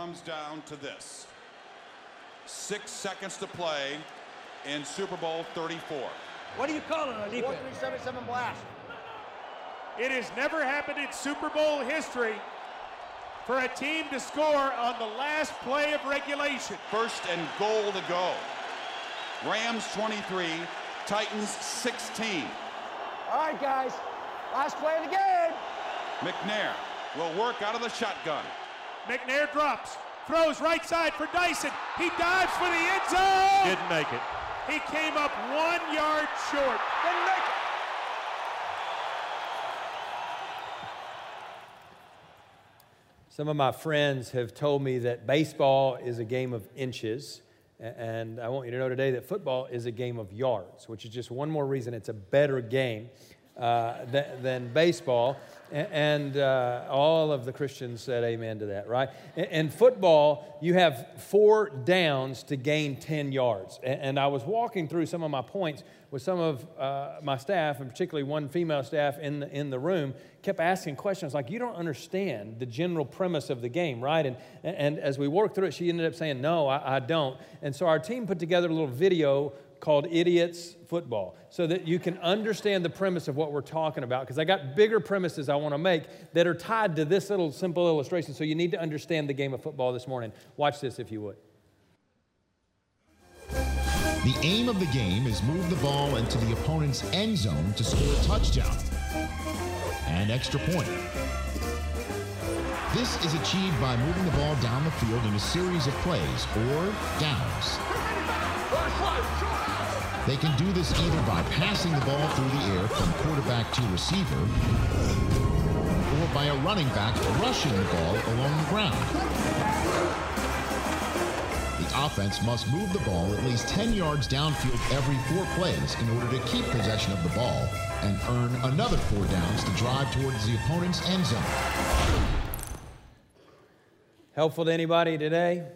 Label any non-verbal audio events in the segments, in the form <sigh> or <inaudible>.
comes down to this. Six seconds to play in Super Bowl 34. What do you call it on defense? 4377 blast. It has never happened in Super Bowl history for a team to score on the last play of regulation. First and goal to go. Rams 23, Titans 16. All right, guys. Last play of the game. McNair will work out of the shotgun. McNair drops, throws right side for Dyson. He dives for the end zone. Didn't make it. He came up one yard short. Didn't make it. Some of my friends have told me that baseball is a game of inches. And I want you to know today that football is a game of yards, which is just one more reason it's a better game uh, than, than, baseball. And uh, all of the Christians said amen to that, right? In football, you have four downs to gain 10 yards. And I was walking through some of my points with some of uh, my staff, and particularly one female staff in the, in the room, kept asking questions like, You don't understand the general premise of the game, right? And, and as we worked through it, she ended up saying, No, I, I don't. And so our team put together a little video called Idiots Football so that you can understand the premise of what we're talking about. Because I got bigger premises I want to make that are tied to this little simple illustration. So you need to understand the game of football this morning. Watch this if you would. The aim of the game is move the ball into the opponent's end zone to score a touchdown and extra point. This is achieved by moving the ball down the field in a series of plays or downs. They can do this either by passing the ball through the air from quarterback to receiver or by a running back rushing the ball along the ground The offense must move the ball at least 10 yards downfield every four plays in order to keep possession of the ball and earn another four downs to drive towards the opponent's end zone. Helpful to anybody today?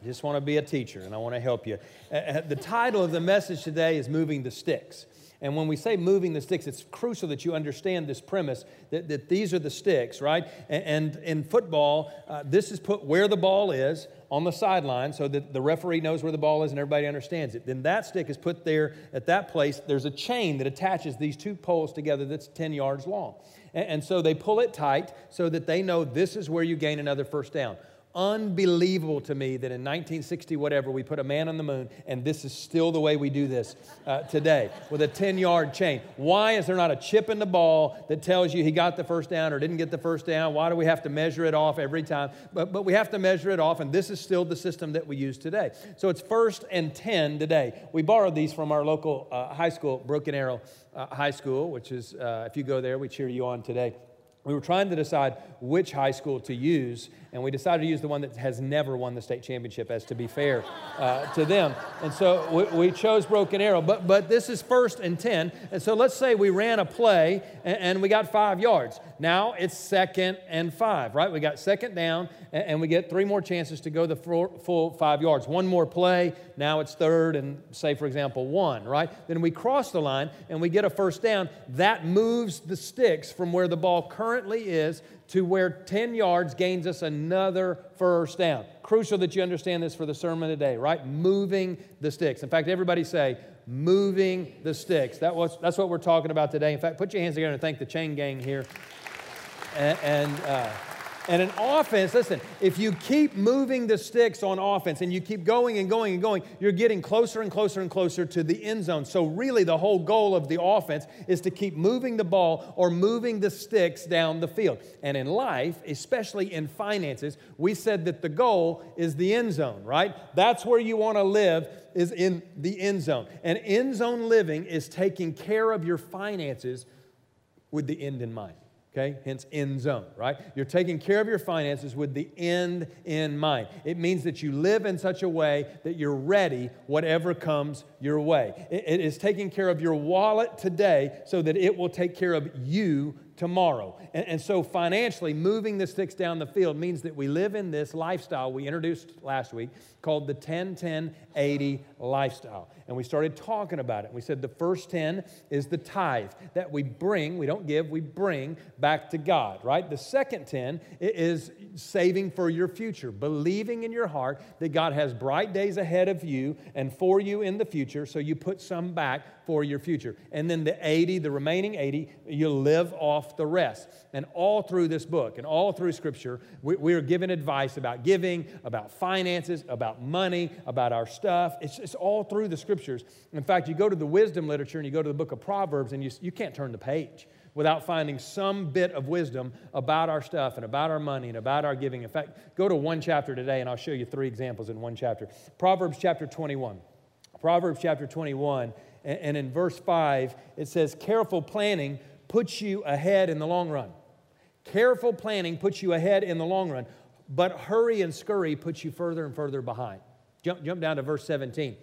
I just want to be a teacher and I want to help you. Uh, uh, the title of the message today is Moving the Sticks. And when we say moving the sticks, it's crucial that you understand this premise that, that these are the sticks, right? And, and in football, uh, this is put where the ball is on the sideline so that the referee knows where the ball is and everybody understands it. Then that stick is put there at that place. There's a chain that attaches these two poles together that's 10 yards long. And, and so they pull it tight so that they know this is where you gain another first down unbelievable to me that in 1960 whatever we put a man on the moon and this is still the way we do this uh, today with a 10 yard chain. Why is there not a chip in the ball that tells you he got the first down or didn't get the first down? Why do we have to measure it off every time? But, but we have to measure it off and this is still the system that we use today. So it's first and 10 today. We borrowed these from our local uh, high school broken arrow uh, high school which is uh, if you go there we cheer you on today. We were trying to decide which high school to use, and we decided to use the one that has never won the state championship, as to be fair uh, to them. And so we, we, chose Broken Arrow, but, but this is first and 10. And so let's say we ran a play and, and we got five yards. Now it's second and five, right? We got second down, and, and we get three more chances to go the full, full five yards. One more play, now it's third and, say, for example, one, right? Then we cross the line and we get a first down. That moves the sticks from where the ball currently is to where 10 yards gains us another first down. Crucial that you understand this for the sermon today, right? Moving the sticks. In fact, everybody say, moving the sticks. That was, that's what we're talking about today. In fact, put your hands together and thank the chain gang here. And, and uh, and an offense, listen, if you keep moving the sticks on offense and you keep going and going and going, you're getting closer and closer and closer to the end zone. So, really, the whole goal of the offense is to keep moving the ball or moving the sticks down the field. And in life, especially in finances, we said that the goal is the end zone, right? That's where you want to live, is in the end zone. And end zone living is taking care of your finances with the end in mind okay? Hence, end zone, right? You're taking care of your finances with the end in mind. It means that you live in such a way that you're ready whatever comes your way. it is taking care of your wallet today so that it will take care of you tomorrow. And, and, so, financially, moving the sticks down the field means that we live in this lifestyle we introduced last week called the 10 10 80 lifestyle. And we started talking about it. We said the first 10 is the tithe that we bring, we don't give, we bring back to God, right? The second 10 is saving for your future, believing in your heart that God has bright days ahead of you and for you in the future, so you put some back for your future. And then the 80, the remaining 80, you live off the rest. And all through this book and all through Scripture, we, we are given advice about giving, about finances, about money, about our stuff. It's, it's all through the Scriptures. In fact, you go to the wisdom literature and you go to the book of Proverbs, and you, you can't turn the page without finding some bit of wisdom about our stuff and about our money and about our giving. In fact, go to one chapter today and I'll show you three examples in one chapter. Proverbs chapter 21. Proverbs chapter 21 and in verse 5, it says, Careful planning puts you ahead in the long run. Careful planning puts you ahead in the long run, but hurry and scurry puts you further and further behind. Jump, jump down to verse 17.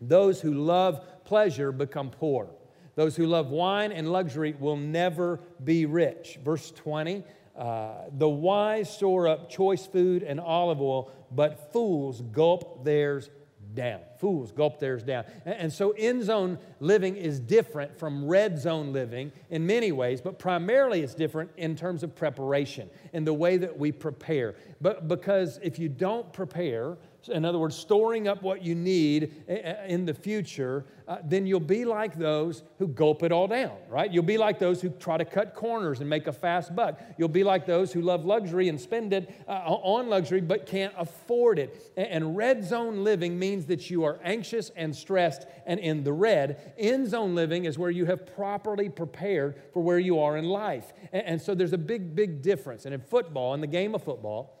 Those who love pleasure become poor. Those who love wine and luxury will never be rich. Verse 20 uh, The wise store up choice food and olive oil, but fools gulp theirs down. Fools gulp theirs down. And so end zone living is different from red zone living in many ways, but primarily it's different in terms of preparation and the way that we prepare. But because if you don't prepare, in other words, storing up what you need eh, eh, in the future, uh, then you'll be like those who gulp it all down, right? You'll be like those who try to cut corners and make a fast buck. You'll be like those who love luxury and spend it uh, on luxury but can't afford it. And red zone living means that you are anxious and stressed and in the red. End zone living is where you have properly prepared for where you are in life. And so there's a big, big difference. And in football, in the game of football,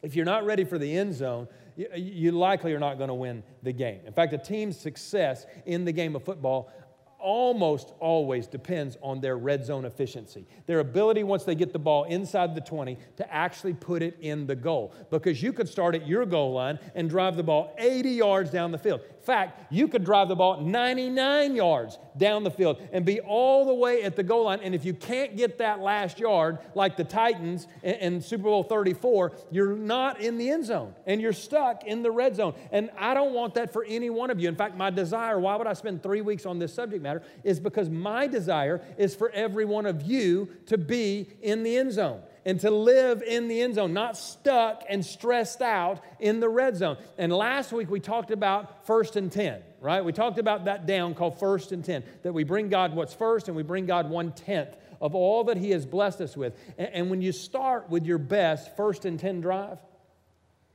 if you're not ready for the end zone, you likely are not going to win the game. In fact, a team's success in the game of football almost always depends on their red zone efficiency. Their ability, once they get the ball inside the 20, to actually put it in the goal. Because you could start at your goal line and drive the ball 80 yards down the field In fact, you could drive the ball 99 yards down the field and be all the way at the goal line. And if you can't get that last yard, like the Titans in, Super Bowl 34, you're not in the end zone and you're stuck in the red zone. And I don't want that for any one of you. In fact, my desire, why would I spend three weeks on this subject matter, is because my desire is for every one of you to be in the end zone and to live in the end zone, not stuck and stressed out in the red zone. And last week we talked about first and 10, right? We talked about that down called first and 10, that we bring God what's first and we bring God one tenth of all that He has blessed us with. And, and when you start with your best first and 10 drive,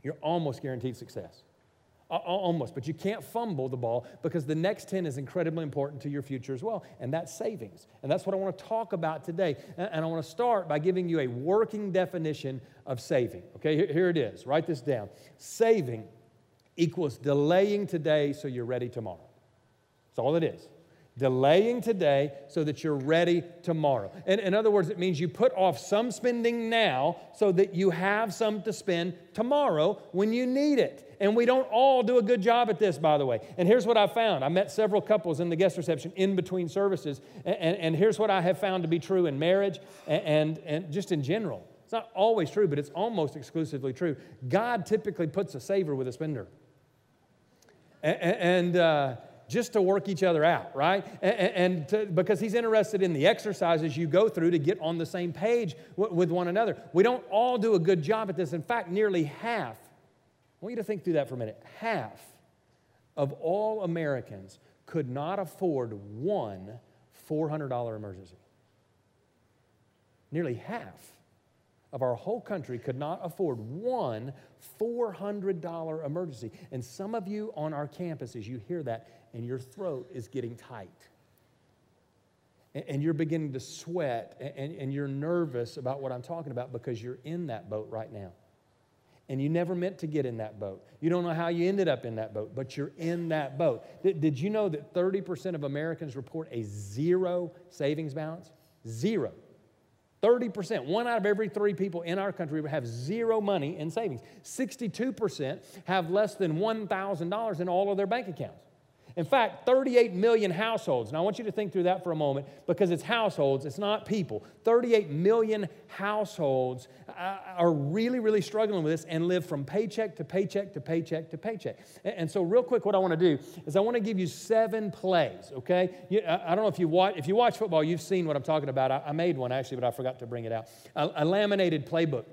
you're almost guaranteed success. Almost, but you can't fumble the ball because the next 10 is incredibly important to your future as well, and that's savings. And that's what I want to talk about today. And I want to start by giving you a working definition of saving. Okay, here it is. Write this down. Saving equals delaying today so you're ready tomorrow. That's all it is. Delaying today so that you're ready tomorrow. And in other words, it means you put off some spending now so that you have some to spend tomorrow when you need it. And we don't all do a good job at this, by the way. And here's what I found I met several couples in the guest reception in between services. And, and, and here's what I have found to be true in marriage and, and, and just in general. It's not always true, but it's almost exclusively true. God typically puts a saver with a spender. And, and uh, just to work each other out, right? And, and to, because he's interested in the exercises you go through to get on the same page w- with one another. We don't all do a good job at this. In fact, nearly half I want you to think through that for a minute. Half of all Americans could not afford one $400 emergency. Nearly half of our whole country could not afford one $400 emergency. And some of you on our campuses, you hear that and your throat is getting tight. And you're beginning to sweat and you're nervous about what I'm talking about because you're in that boat right now and you never meant to get in that boat. You don't know how you ended up in that boat, but you're in that boat. Did, did you know that 30% of Americans report a zero savings balance? Zero. 30%, one out of every three people in our country have zero money in savings. 62% have less than $1,000 in all of their bank accounts. In fact, 38 million households. Now, I want you to think through that for a moment because it's households, it's not people. 38 million households uh, are really, really struggling with this and live from paycheck to paycheck to paycheck to paycheck. And so, real quick, what I want to do is I want to give you seven plays, okay? I don't know if you watch, if you watch football, you've seen what I'm talking about. I made one actually, but I forgot to bring it out. A laminated playbook.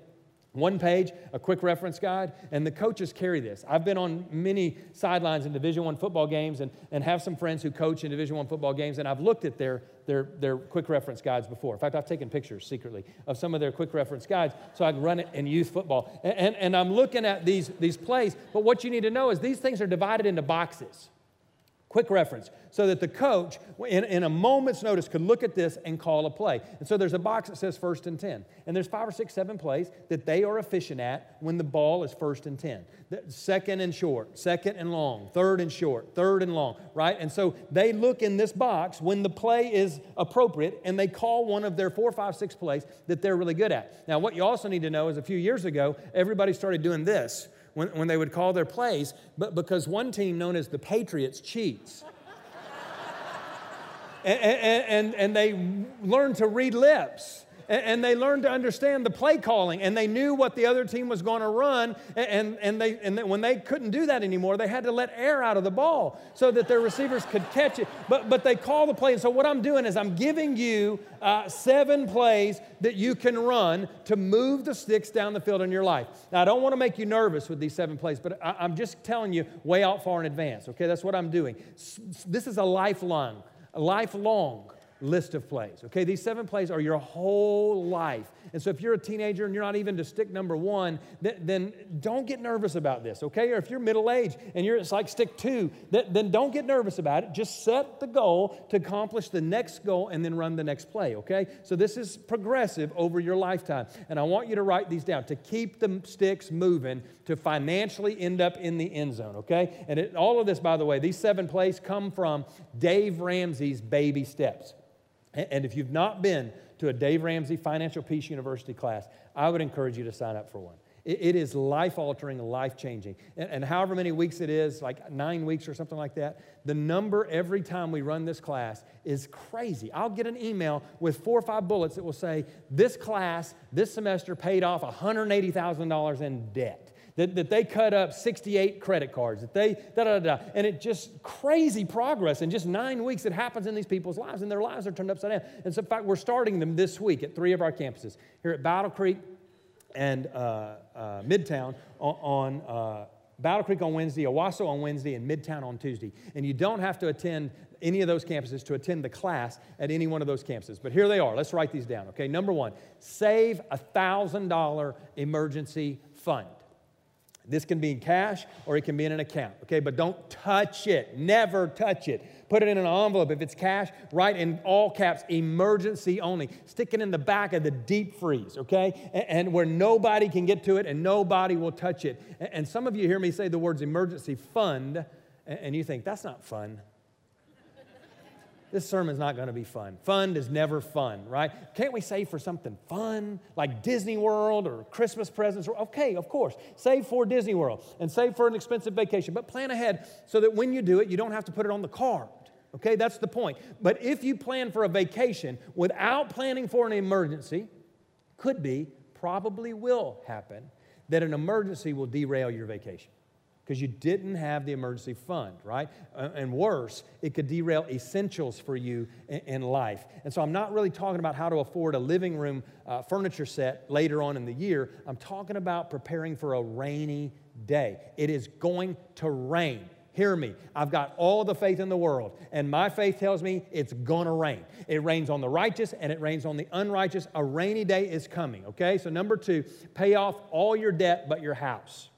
One page, a quick reference guide, and the coaches carry this. I've been on many sidelines in Division One football games and, and have some friends who coach in Division One football games, and I've looked at their, their, their quick reference guides before. In fact, I've taken pictures secretly of some of their quick reference guides so I can run it in youth football. And, and, and I'm looking at these, these plays, but what you need to know is these things are divided into boxes. Quick reference, so that the coach, in, in a moment's notice, could look at this and call a play. And so there's a box that says first and 10. And there's five or six, seven plays that they are efficient at when the ball is first and 10. Second and short, second and long, third and short, third and long, right? And so they look in this box when the play is appropriate and they call one of their four, five, six plays that they're really good at. Now, what you also need to know is a few years ago, everybody started doing this when, when they would call their plays, but because one team known as the Patriots cheats. <laughs> and, and, and, and they learned to read lips and, they learned to understand the play calling and they knew what the other team was going to run and, and, they, and when they couldn't do that anymore they had to let air out of the ball so that their receivers could catch it. But, but they call the play and so what i'm doing is i'm giving you uh, seven plays that you can run to move the sticks down the field in your life. Now i don't want to make you nervous with these seven plays but I, i'm just telling you way out far in advance okay? That's what i'm doing. This is a lifelong a lifelong list of plays. Okay, these seven plays are your whole life. And so if you're a teenager and you're not even to stick number one, then, then don't get nervous about this, okay? Or if you're middle aged and you're it's like stick two, then, then don't get nervous about it. Just set the goal to accomplish the next goal and then run the next play, okay? So this is progressive over your lifetime. And I want you to write these down to keep the sticks moving to financially end up in the end zone, okay? And it, all of this, by the way, these seven plays come from Dave Ramsey's baby steps. And if you've not been to a Dave Ramsey Financial Peace University class, I would encourage you to sign up for one. It is life altering, life changing. And however many weeks it is, like nine weeks or something like that, the number every time we run this class is crazy. I'll get an email with four or five bullets that will say, This class this semester paid off $180,000 in debt that, that they cut up 68 credit cards, that they da da da. And it just crazy progress in just nine weeks that happens in these people's lives, and their lives are turned upside down. And so, in fact, we're starting them this week at three of our campuses here at Battle Creek and uh, uh, Midtown on. on uh, Battle Creek on Wednesday, Owasso on Wednesday, and Midtown on Tuesday. And you don't have to attend any of those campuses to attend the class at any one of those campuses. But here they are. Let's write these down, okay? Number one, save a $1,000 emergency fund. This can be in cash or it can be in an account, okay? But don't touch it. Never touch it. Put it in an envelope. If it's cash, write in all caps, emergency only. Stick it in the back of the deep freeze, okay? And, where nobody can get to it and nobody will touch it. And, some of you hear me say the words emergency fund, and you think, that's not fun this sermon's not going to be fun. Fun is never fun, right? Can't we save for something fun like Disney World or Christmas presents? Okay, of course. Save for Disney World and save for an expensive vacation, but plan ahead so that when you do it, you don't have to put it on the card. Okay, that's the point. But if you plan for a vacation without planning for an emergency, could be, probably will happen, that an emergency will derail your vacation because you didn't have the emergency fund, right? Uh, and worse, it could derail essentials for you in, life. And so I'm not really talking about how to afford a living room uh, furniture set later on in the year. I'm talking about preparing for a rainy day. It is going to rain. Hear me. I've got all the faith in the world, and my faith tells me it's gonna rain. It rains on the righteous and it rains on the unrighteous. A rainy day is coming, okay? So, number two, pay off all your debt but your house.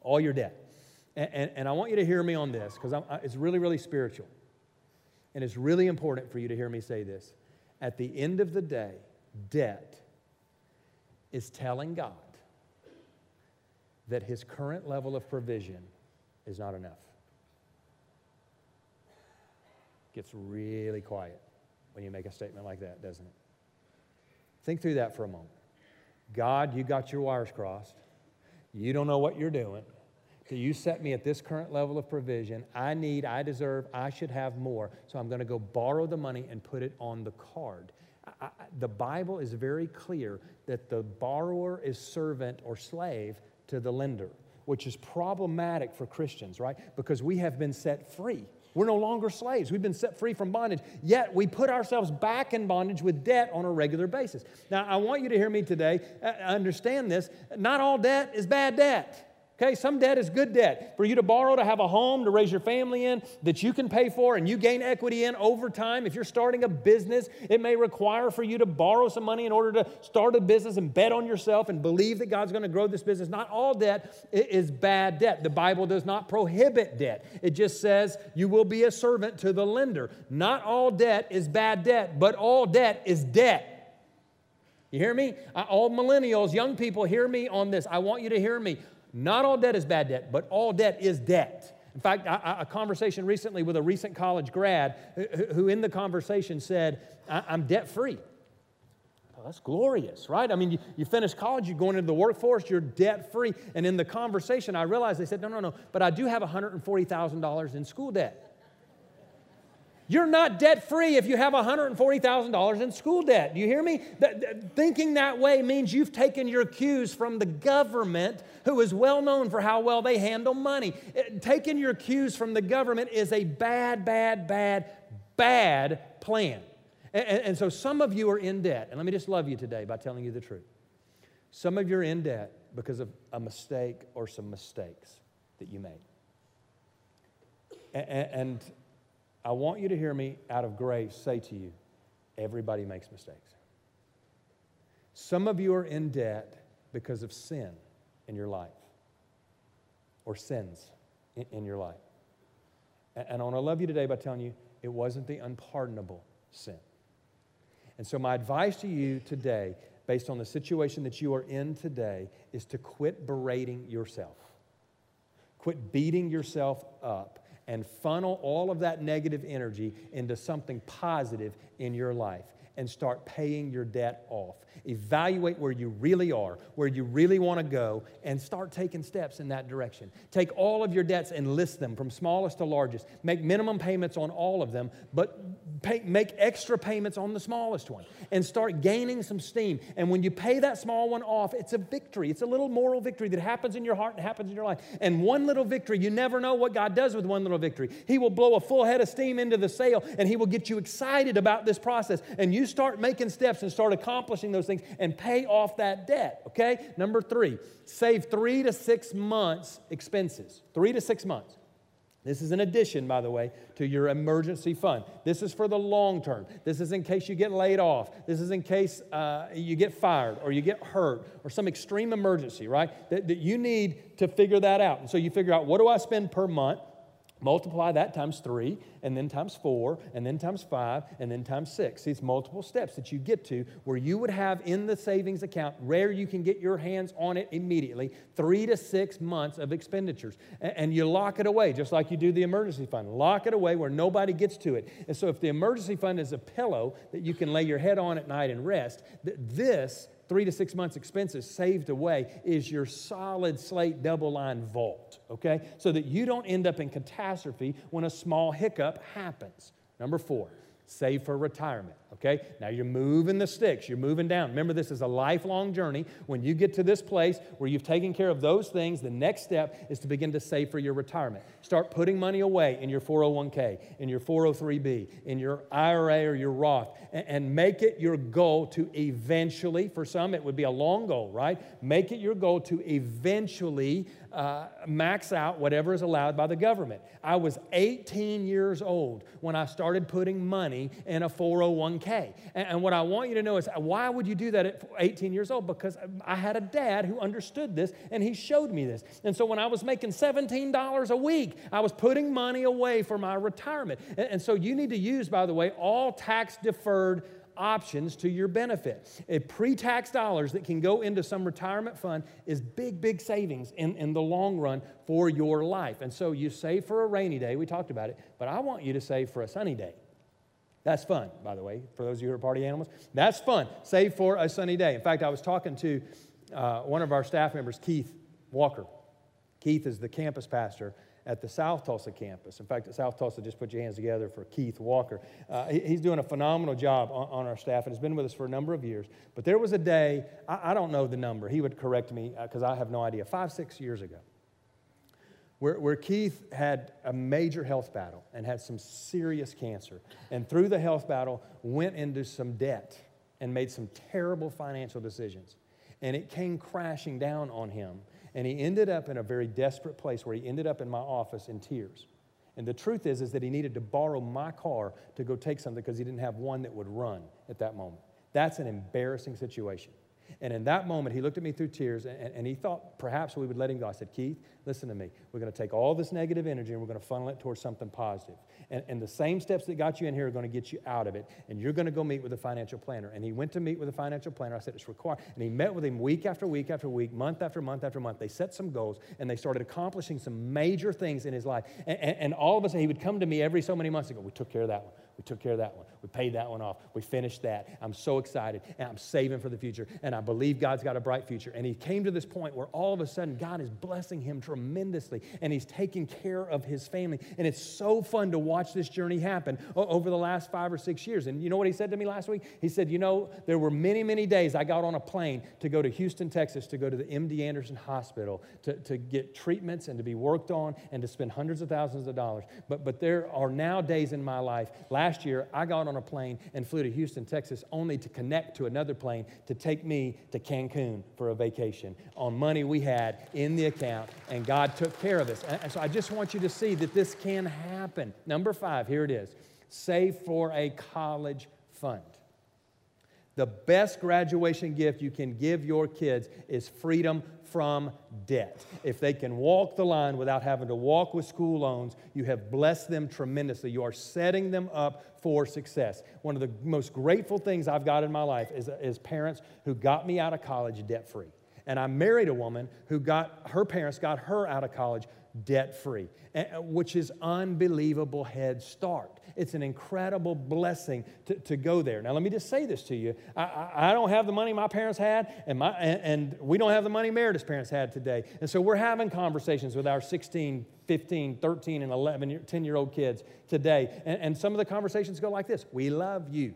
All your debt. And, and, and I want you to hear me on this because it's really, really spiritual. And it's really important for you to hear me say this. At the end of the day, debt is telling God that his current level of provision is not enough. Gets really quiet when you make a statement like that, doesn't it? Think through that for a moment. God, you got your wires crossed. You don't know what you're doing you set me at this current level of provision. I need, I deserve, I should have more. So I'm going to go borrow the money and put it on the card. I, I, the Bible is very clear that the borrower is servant or slave to the lender, which is problematic for Christians, right? Because we have been set free. We're no longer slaves. We've been set free from bondage. Yet we put ourselves back in bondage with debt on a regular basis. Now, I want you to hear me today. Uh, understand this. Not all debt is bad debt. Okay, some debt is good debt. For you to borrow to have a home to raise your family in that you can pay for and you gain equity in over time. If you're starting a business, it may require for you to borrow some money in order to start a business and bet on yourself and believe that God's going to grow this business. Not all debt is bad debt. The Bible does not prohibit debt, it just says you will be a servant to the lender. Not all debt is bad debt, but all debt is debt. You hear me? All millennials, young people, hear me on this. I want you to hear me. Not all debt is bad debt, but all debt is debt. In fact, a conversation recently with a recent college grad who, in the conversation, said, I'm debt free. Well, oh, that's glorious, right? I mean, you, you finish college, you're going into the workforce, you're debt free. And in the conversation, I realized they said, No, no, no, but I do have $140,000 in school debt. You're not debt free if you have $140,000 in school debt. Do you hear me? thinking that way means you've taken your cues from the government, who is well known for how well they handle money. It, taking your cues from the government is a bad, bad, bad, bad plan. And, and so some of you are in debt. And let me just love you today by telling you the truth. Some of you are in debt because of a mistake or some mistakes that you made. And I want you to hear me out of grace say to you everybody makes mistakes. Some of you are in debt because of sin in your life or sins in, in your life. And, and I want to love you today by telling you it wasn't the unpardonable sin. And so, my advice to you today, based on the situation that you are in today, is to quit berating yourself. Quit beating yourself up and funnel all of that negative energy into something positive in your life and start paying your debt off. Evaluate where you really are, where you really want to go, and start taking steps in that direction. Take all of your debts and list them from smallest to largest. Make minimum payments on all of them, but pay, make extra payments on the smallest one and start gaining some steam. And when you pay that small one off, it's a victory. It's a little moral victory that happens in your heart and happens in your life. And one little victory, you never know what God does with one little victory. He will blow a full head of steam into the sail and He will get you excited about this process. And you start making steps and start accomplishing those things and pay off that debt, okay? Number three, save three to six months' expenses. Three to six months. This is an addition, by the way, to your emergency fund. This is for the long term. This is in case you get laid off. This is in case uh, you get fired or you get hurt or some extreme emergency, right? That, that you need to figure that out. And so you figure out what do I spend per month? Multiply that times three, and then times four, and then times five, and then times six. It's multiple steps that you get to where you would have in the savings account, where you can get your hands on it immediately, three to six months of expenditures. And you lock it away, just like you do the emergency fund. Lock it away where nobody gets to it. And so, if the emergency fund is a pillow that you can lay your head on at night and rest, this three to six months' expenses saved away is your solid slate double line vault, okay? So that you don't end up in catastrophe when a small hiccup happens. Number four, save for retirement. Okay? Now you're moving the sticks, you're moving down. Remember, this is a lifelong journey. When you get to this place where you've taken care of those things, the next step is to begin to save for your retirement. Start putting money away in your 401k, in your 403b, in your IRA or your Roth, and, make it your goal to eventually, for some, it would be a long goal, right? Make it your goal to eventually uh, max out whatever is allowed by the government. I was 18 years old when I started putting money in a 401k. And, and what I want you to know is uh, why would you do that at 18 years old? Because um, I had a dad who understood this and he showed me this. And so when I was making $17 a week, I was putting money away for my retirement. And, and so you need to use, by the way, all tax deferred options to your benefit. A pre-tax dollars that can go into some retirement fund is big, big savings in, in the long run for your life. And so you save for a rainy day, we talked about it, but I want you to save for a sunny day. That's fun, by the way, for those of you who are party animals. That's fun. Save for a sunny day. In fact, I was talking to uh, one of our staff members, Keith Walker. Keith is the campus pastor at the South Tulsa campus. In fact, at South Tulsa, just put your hands together for Keith Walker. Uh, he, he's doing a phenomenal job on, on, our staff and has been with us for a number of years. But there was a day, I, I don't know the number, he would correct me because uh, I have no idea, five, six years ago, where, where Keith had a major health battle and had some serious cancer. And through the health battle, went into some debt and made some terrible financial decisions. And it came crashing down on him. And he ended up in a very desperate place where he ended up in my office in tears. And the truth is, is that he needed to borrow my car to go take something because he didn't have one that would run at that moment. That's an embarrassing situation. And in that moment, he looked at me through tears and, and, he thought perhaps we would let him go. I said, Keith, listen to me. We're going to take all this negative energy and we're going to funnel it towards something positive. And, and the same steps that got you in here are going to get you out of it. And you're going to go meet with a financial planner. And he went to meet with a financial planner. I said, it's required. And he met with him week after week after week, month after month after month. They set some goals and they started accomplishing some major things in his life. And, and, and all of a sudden, he would come to me every so many months and go, We took care of that one. We took care of that one. We paid that one off. We finished that. I'm so excited and I'm saving for the future. And I believe God's got a bright future. And he came to this point where all of a sudden God is blessing him tremendously and he's taking care of his family. And it's so fun to watch this journey happen over the last five or six years. And you know what he said to me last week? He said, You know, there were many, many days I got on a plane to go to Houston, Texas, to go to the MD Anderson Hospital to, to get treatments and to be worked on and to spend hundreds of thousands of dollars. But, but there are now days in my life. Last year, I got on a plane and flew to Houston, Texas, only to connect to another plane to take me to Cancun for a vacation on money we had in the account, and God took care of us. And so I just want you to see that this can happen. Number five, here it is save for a college fund. The best graduation gift you can give your kids is freedom from debt. If they can walk the line without having to walk with school loans, you have blessed them tremendously. You are setting them up for success. One of the most grateful things I've got in my life is, is parents who got me out of college debt free. And I married a woman who got her parents got her out of college debt free, eh, eh, which is unbelievable head start. It's an incredible blessing to, to go there. Now, let me just say this to you. I, I, I don't have the money my parents had, and, my, and, and we don't have the money Meredith's parents had today. And so we're having conversations with our 16, 15, 13, and 11, 10 year old kids today. And, and some of the conversations go like this We love you,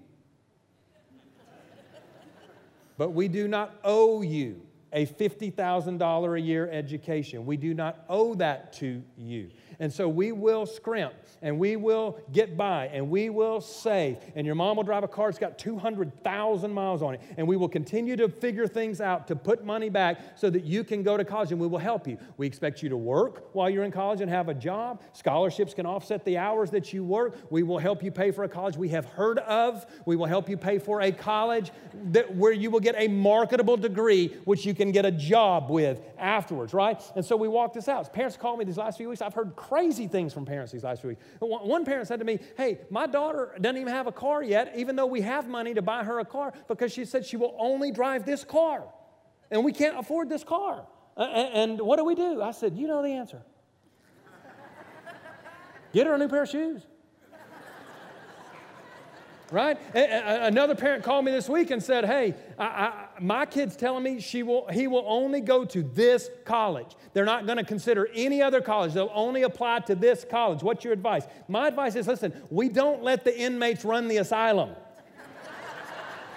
but we do not owe you a $50,000 a year education. We do not owe that to you. And so we will scrimp and we will get by and we will save. And your mom will drive a car that's got 200,000 miles on it. And we will continue to figure things out to put money back so that you can go to college and we will help you. We expect you to work while you're in college and have a job. Scholarships can offset the hours that you work. We will help you pay for a college we have heard of. We will help you pay for a college that, where you will get a marketable degree, which you can get a job with afterwards, right? And so we walk this out. Parents called me these last few weeks. I've heard crazy things from parents these last few weeks. One parent said to me, Hey, my daughter doesn't even have a car yet, even though we have money to buy her a car, because she said she will only drive this car. And we can't afford this car. And what do we do? I said, You know the answer. Get her a new pair of shoes right? Another parent called me this week and said, "Hey, I, I, my kid's telling me she will, he will only go to this college. They're not going to consider any other college. They'll only apply to this college. What's your advice?" My advice is, listen, we don't let the inmates run the asylum.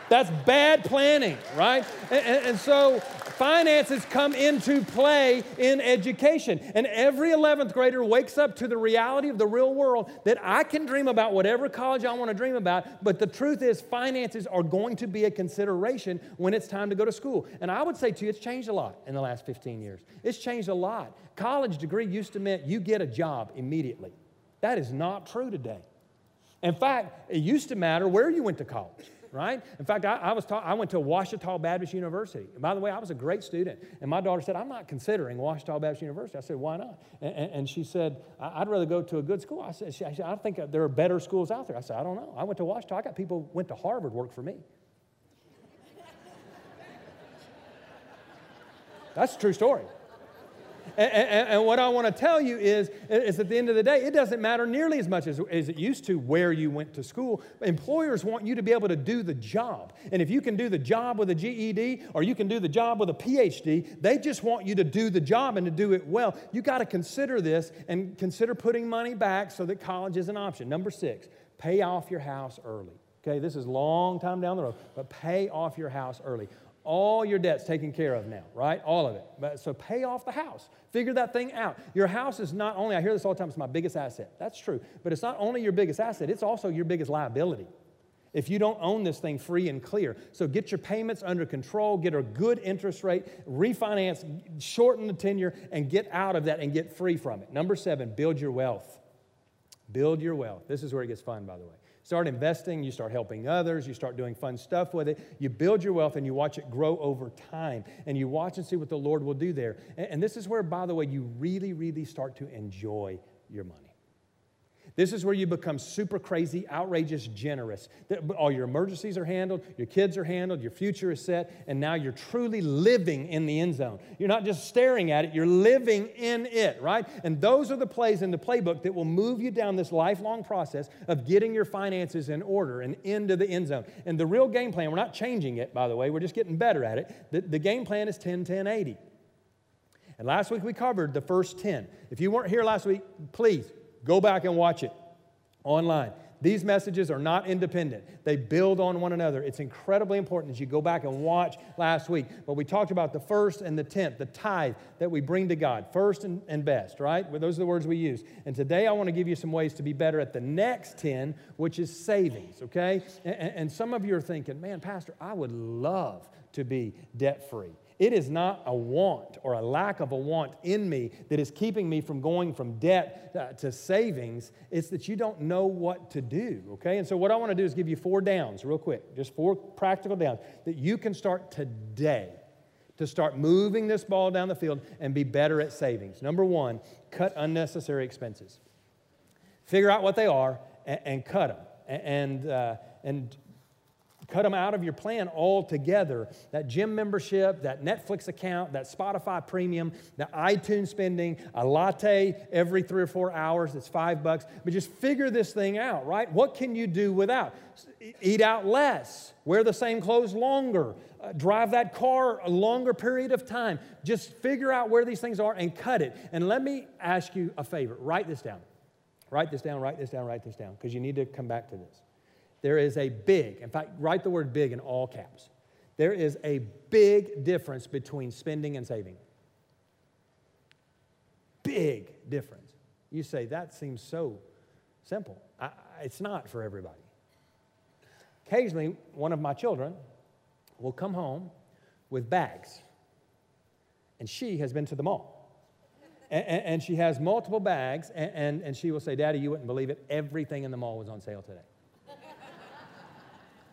That's bad planning, right? And, and, so finances come into play in education. And every 11th grader wakes up to the reality of the real world that I can dream about whatever college I want to dream about, but the truth is, finances are going to be a consideration when it's time to go to school. And I would say to you, it's changed a lot in the last 15 years. It's changed a lot. College degree used to mean you get a job immediately. That is not true today. In fact, it used to matter where you went to college right? In fact, I, I was taught, I went to Ouachita Baptist University. And by the way, I was a great student. And my daughter said, I'm not considering Ouachita Baptist University. I said, why not? And, and she said, I'd rather go to a good school. I said, she, I, said, I think there are better schools out there. I said, I don't know. I went to Ouachita. I got people went to Harvard work for me. <laughs> That's a true story. And, and, and what I want to tell you is, is at the end of the day, it doesn't matter nearly as much as, as it used to where you went to school. Employers want you to be able to do the job. And if you can do the job with a GED or you can do the job with a PhD, they just want you to do the job and to do it well. You got to consider this and consider putting money back so that college is an option. Number six, pay off your house early. Okay, this is long time down the road, but pay off your house early. All your debt's taken care of now, right? All of it. But, so pay off the house. Figure that thing out. Your house is not only, I hear this all the time, it's my biggest asset. That's true. But it's not only your biggest asset, it's also your biggest liability if you don't own this thing free and clear. So get your payments under control, get a good interest rate, refinance, shorten the tenure, and get out of that and get free from it. Number seven, build your wealth. Build your wealth. This is where it gets fun, by the way. Start investing, you start helping others, you start doing fun stuff with it. You build your wealth and you watch it grow over time. And you watch and see what the Lord will do there. And, this is where, by the way, you really, really start to enjoy your money. This is where you become super crazy, outrageous, generous. All your emergencies are handled, your kids are handled, your future is set, and now you're truly living in the end zone. You're not just staring at it, you're living in it, right? And those are the plays in the playbook that will move you down this lifelong process of getting your finances in order and into the end zone. And the real game plan, we're not changing it, by the way, we're just getting better at it. The, the game plan is 10 10 80. And last week we covered the first 10. If you weren't here last week, please Go back and watch it online. These messages are not independent. They build on one another. It's incredibly important as you go back and watch last week. But we talked about the first and the tenth, the tithe that we bring to God, first and, and best, right? Well, those are the words we use. And today I want to give you some ways to be better at the next 10, which is savings, okay? And, and some of you are thinking, man, Pastor, I would love to be debt free. It is not a want or a lack of a want in me that is keeping me from going from debt uh, to savings. It's that you don't know what to do, okay? And so, what I want to do is give you four downs, real quick, just four practical downs that you can start today to start moving this ball down the field and be better at savings. Number one, cut unnecessary expenses. Figure out what they are and, and cut them. And, uh, and Cut them out of your plan altogether. That gym membership, that Netflix account, that Spotify premium, that iTunes spending, a latte every three or four hours, that's five bucks. But just figure this thing out, right? What can you do without? Eat out less, wear the same clothes longer, uh, drive that car a longer period of time. Just figure out where these things are and cut it. And let me ask you a favor write this down. Write this down, write this down, write this down, because you need to come back to this. There is a big, in fact, write the word big in all caps. There is a big difference between spending and saving. Big difference. You say, that seems so simple. I, it's not for everybody. Occasionally, one of my children will come home with bags, and she has been to the mall. And, and, and she has multiple bags, and, and, and she will say, Daddy, you wouldn't believe it. Everything in the mall was on sale today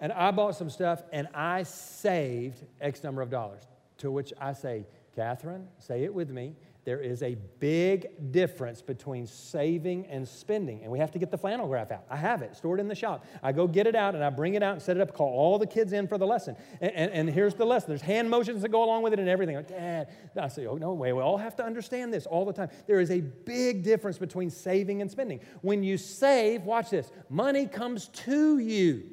and I bought some stuff and I saved X number of dollars. To which I say, Catherine, say it with me. There is a big difference between saving and spending. And we have to get the flannel graph out. I have it stored in the shop. I go get it out and I bring it out and set it up, call all the kids in for the lesson. And, and, and here's the lesson there's hand motions that go along with it and everything. Like, Dad, I say, oh, no way. We all have to understand this all the time. There is a big difference between saving and spending. When you save, watch this, money comes to you.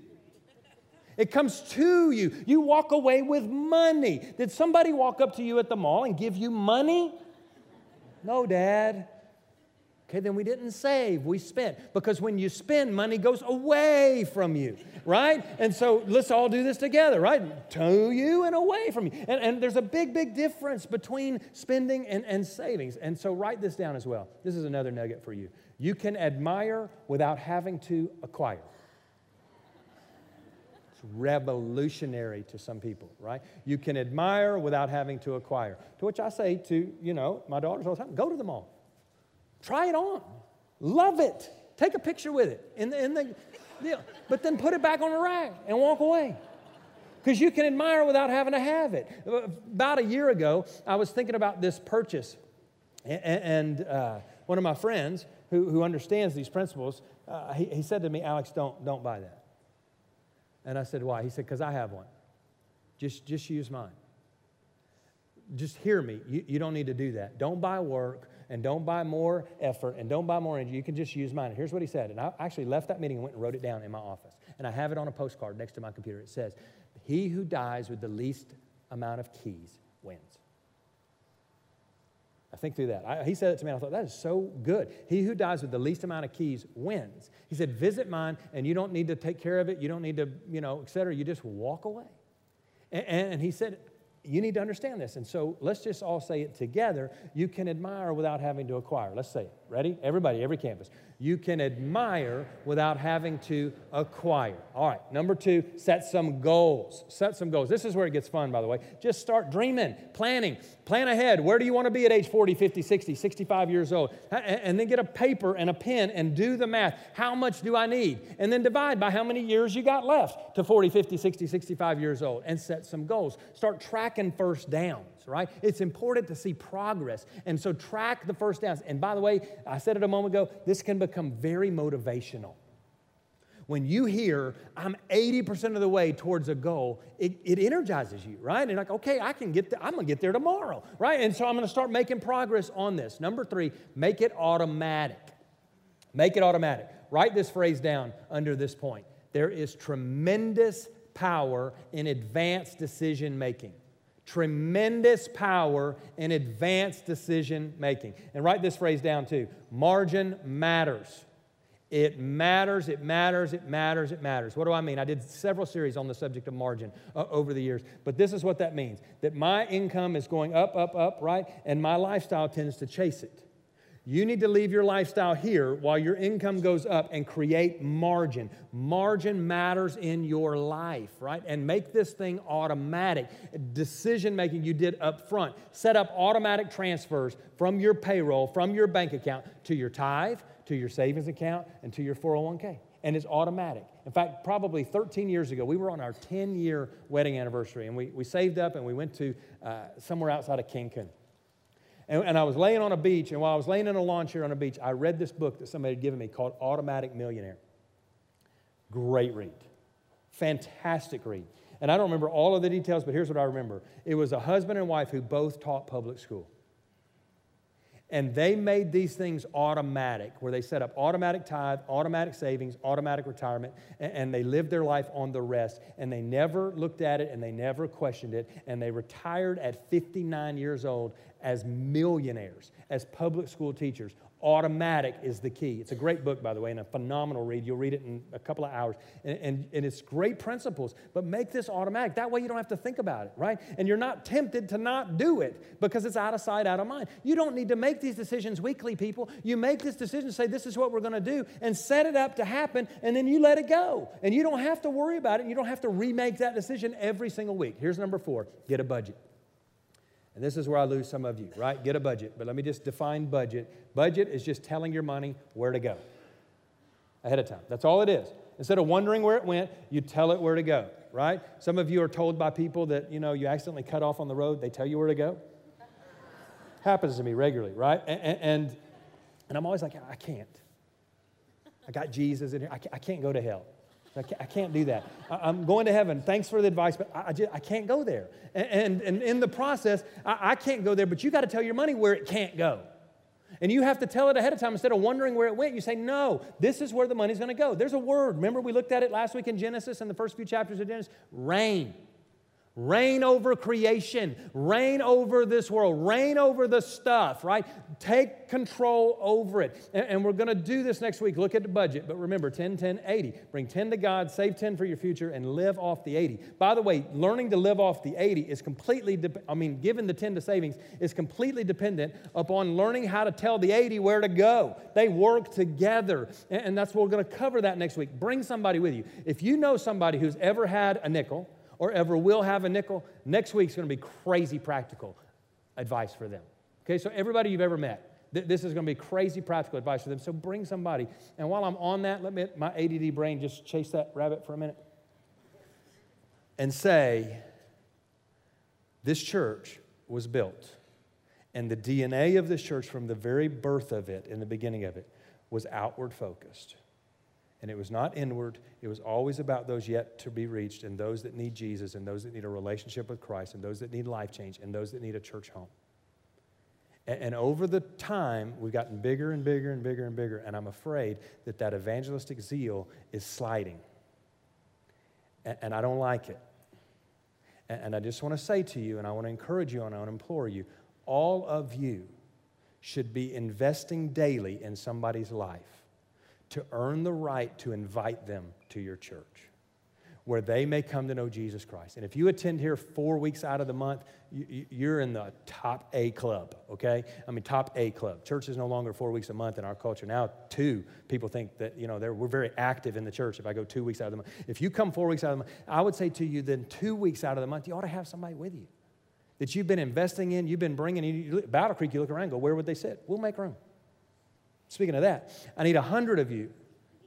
It comes to you. You walk away with money. Did somebody walk up to you at the mall and give you money? No, Dad. Okay, then we didn't save, we spent. Because when you spend, money goes away from you, right? And so let's all do this together, right? To you and away from you. And, and there's a big, big difference between spending and, and savings. And so write this down as well. This is another nugget for you. You can admire without having to acquire. It's revolutionary to some people, right? You can admire without having to acquire. To which I say to, you know, my daughters all the time, go to the mall. Try it on. Love it. Take a picture with it in the, in the. But then put it back on the rack and walk away. Because you can admire without having to have it. About a year ago, I was thinking about this purchase. And, uh, one of my friends who, who understands these principles, uh, he, he said to me, Alex, don't, don't buy that. And I said, Why? He said, Because I have one. Just, just use mine. just hear me. You, you don't need to do that. Don't buy work and don't buy more effort and don't buy more energy. You can just use mine. Here's what he said. And I actually left that meeting and went and wrote it down in my office. And I have it on a postcard next to my computer. It says, He who dies with the least amount of keys wins. I think through that. I, he said it to me, and I thought, that is so good. He who dies with the least amount of keys wins. He said, visit mine, and you don't need to take care of it. You don't need to, you know, et cetera. You just walk away. And, and he said, you need to understand this. And so let's just all say it together. You can admire without having to acquire. Let's say it. Ready? Everybody, every campus. You can admire without having to acquire. All right, number two, set some goals. Set some goals. This is where it gets fun, by the way. Just start dreaming, planning, plan ahead. Where do you want to be at age 40, 50, 60, 65 years old? And then get a paper and a pen and do the math. How much do I need? And then divide by how many years you got left to 40, 50, 60, 65 years old and set some goals. Start tracking first downs right? It's important to see progress. And so track the first downs. And by the way, I said it a moment ago, this can become very motivational. When you hear, I'm 80% of the way towards a goal, it, it energizes you, right? And like, okay, I can get there, I'm gonna get there tomorrow, right? And so I'm gonna start making progress on this. Number three, make it automatic. Make it automatic. Write this phrase down under this point. There is tremendous power in advanced decision making tremendous power in advanced decision making. And write this phrase down too margin matters. It matters, it matters, it matters, it matters. What do I mean? I did several series on the subject of margin uh, over the years, but this is what that means that my income is going up, up, up, right? And my lifestyle tends to chase it. You need to leave your lifestyle here while your income goes up and create margin. Margin matters in your life, right? And make this thing automatic. Decision making you did up front. Set up automatic transfers from your payroll, from your bank account to your tithe, to your savings account, and to your 401k. And it's automatic. In fact, probably 13 years ago, we were on our 10 year wedding anniversary, and we, we saved up and we went to uh, somewhere outside of Cancun. And, and I was laying on a beach, and while I was laying in a lawn chair on a beach, I read this book that somebody had given me called Automatic Millionaire. Great read. Fantastic read. And I don't remember all of the details, but here's what I remember it was a husband and wife who both taught public school. And they made these things automatic, where they set up automatic tithe, automatic savings, automatic retirement, and, and, they lived their life on the rest. And they never looked at it and they never questioned it. And they retired at 59 years old as millionaires, as public school teachers. Automatic is the key. It's a great book, by the way, and a phenomenal read. You'll read it in a couple of hours. And, and, and, it's great principles, but make this automatic. That way you don't have to think about it, right? And you're not tempted to not do it because it's out of sight, out of mind. You don't need to make these decisions weekly, people. You make this decision, say, this is what we're going to do, and set it up to happen, and then you let it go. And you don't have to worry about it. You don't have to remake that decision every single week. Here's number four get a budget. And this is where I lose some of you, right? Get a budget. But let me just define budget. Budget is just telling your money where to go ahead of time. That's all it is. Instead of wondering where it went, you tell it where to go, right? Some of you are told by people that, you know, you accidentally cut off on the road, they tell you where to go. Happens to me regularly, right? And, and, and I'm always like, I can't. I got Jesus in here. I can't go to hell. I can't, I can't do that. I, am going to heaven. Thanks for the advice, but I, I, just, I can't go there. And, and, and in the process, I, I can't go there, but you got to tell your money where it can't go. And you have to tell it ahead of time instead of wondering where it went. You say, No, this is where the money's going to go. There's a word. Remember, we looked at it last week in Genesis in the first few chapters of Genesis? Reign. Reign over creation, reign over this world, reign over the stuff, right? Take control over it. And, and we're going to do this next week. Look at the budget, but remember 10, 10, 80. Bring 10 to God, save 10 for your future, and live off the 80. By the way, learning to live off the 80 is completely, de- I mean, given the 10 to savings, is completely dependent upon learning how to tell the 80 where to go. They work together. And, and that's what we're going to cover that next week. Bring somebody with you. If you know somebody who's ever had a nickel, or ever will have a nickel, next week's going to be crazy practical advice for them. Okay, so everybody you've ever met, th- this is going to be crazy practical advice for them. So bring somebody. And while I'm on that, let me, my ADD brain just chase that rabbit for a minute and say, this church was built. And the DNA of this church from the very birth of it, in the beginning of it, was outward focused. And it was not inward, it was always about those yet to be reached and those that need Jesus and those that need a relationship with Christ and those that need life change and those that need a church home. And, and over the time, we've gotten bigger and bigger and bigger and bigger, and I'm afraid that that evangelistic zeal is sliding. And, and I don't like it. And, and I just want to say to you, and I want to encourage you, and I want to implore you all of you should be investing daily in somebody's life to earn the right to invite them to your church where they may come to know Jesus Christ. And if you attend here four weeks out of the month, you're in the top A club, okay? I mean, top A club. Church is no longer four weeks a month in our culture. Now, two, people think that, you know, we're very active in the church if I go two weeks out of the month. If you come four weeks out of the month, I would say to you, then two weeks out of the month, you ought to have somebody with you that you've been investing in, you've been bringing in. Battle Creek, you look around go, where would they sit? We'll make room. Speaking of that, I need a hundred of you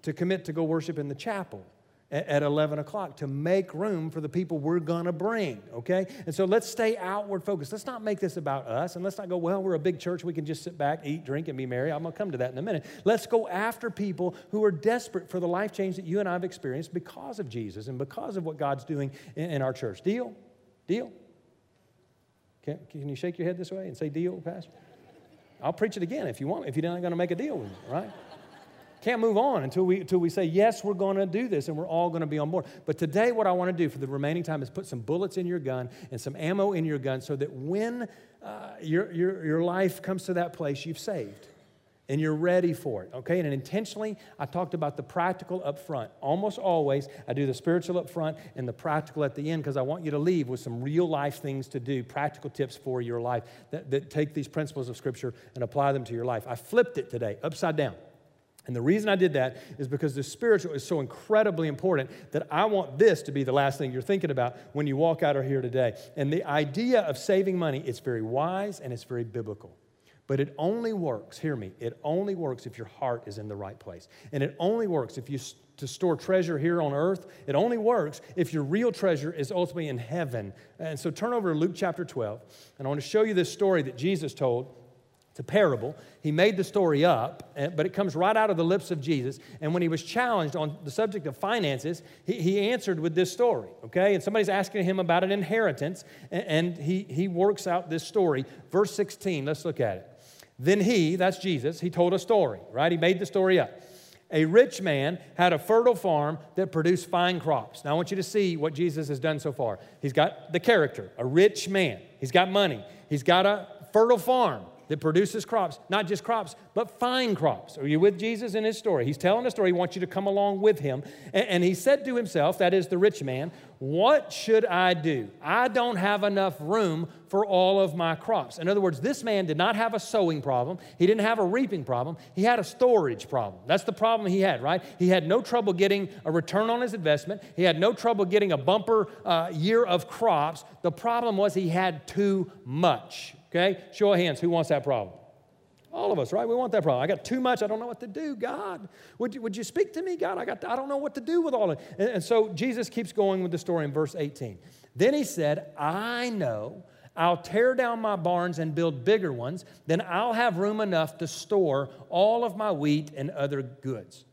to commit to go worship in the chapel at 11 o'clock to make room for the people we're going to bring, okay? And so let's stay outward focused. Let's not make this about us and let's not go, well, we're a big church. We can just sit back, eat, drink, and be merry. I'm going to come to that in a minute. Let's go after people who are desperate for the life change that you and I have experienced because of Jesus and because of what God's doing in, in our church. Deal? Deal? Can, can you shake your head this way and say deal, Pastor? I'll preach it again if you want, if you're not going to make a deal with me, right? <laughs> Can't move on until we, until we say, yes, we're going to do this and we're all going to be on board. But today, what I want to do for the remaining time is put some bullets in your gun and some ammo in your gun so that when uh, your, your, your life comes to that place, you've saved and you're ready for it, okay? And intentionally, I talked about the practical up front. Almost always, I do the spiritual up front and the practical at the end because I want you to leave with some real life things to do, practical tips for your life that, that take these principles of Scripture and apply them to your life. I flipped it today, upside down. And the reason I did that is because the spiritual is so incredibly important that I want this to be the last thing you're thinking about when you walk out of here today. And the idea of saving money, it's very wise and it's very biblical. But it only works, hear me, it only works if your heart is in the right place. And it only works if you to store treasure here on earth. It only works if your real treasure is ultimately in heaven. And so turn over to Luke chapter 12, and I want to show you this story that Jesus told. It's a parable. He made the story up, eh, but it comes right out of the lips of Jesus. And when he was challenged on the subject of finances, he, he answered with this story, okay? And somebody's asking him about an inheritance, and he, he works out this story. Verse 16, let's look at it. Then he, that's Jesus, he told a story, right? He made the story up. A rich man had a fertile farm that produced fine crops. Now, I want you to see what Jesus has done so far. He's got the character, a rich man. He's got money. He's got a fertile farm that produces crops, not just crops, but fine crops. Are you with Jesus in his story? He's telling a story. He wants you to come along with him. And, he said to himself, that is the rich man, What should I do? I don't have enough room for all of my crops. In other words, this man did not have a sowing problem. He didn't have a reaping problem. He had a storage problem. That's the problem he had, right? He had no trouble getting a return on his investment. He had no trouble getting a bumper uh, year of crops. The problem was he had too much. Okay? Show of hands. Who wants that problem? All of us, right? We want that problem. I got too much. I don't know what to do. God, would you, would you speak to me? God, I, got, I don't know what to do with all of it. And, and so Jesus keeps going with the story in verse 18. Then he said, I know I'll tear down my barns and build bigger ones. Then I'll have room enough to store all of my wheat and other goods.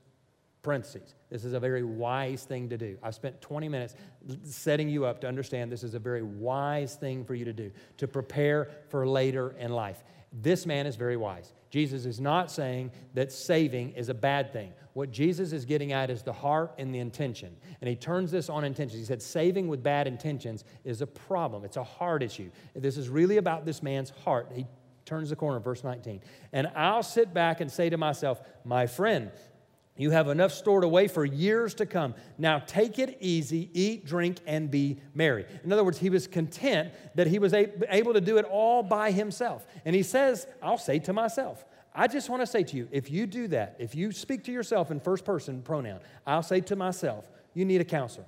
Parentheses. This is a very wise thing to do. I've spent 20 minutes setting you up to understand this is a very wise thing for you to do, to prepare for later in life. This man is very wise. Jesus is not saying that saving is a bad thing. What Jesus is getting at is the heart and the intention. And he turns this on intentions. He said, saving with bad intentions is a problem, it's a heart issue. This is really about this man's heart. He turns the corner, verse 19. And I'll sit back and say to myself, My friend, you have enough stored away for years to come. Now take it easy, eat, drink, and be merry. In other words, he was content that he was able to do it all by himself. And he says, I'll say to myself, I just want to say to you, if you do that, if you speak to yourself in first person pronoun, I'll say to myself, you need a counselor.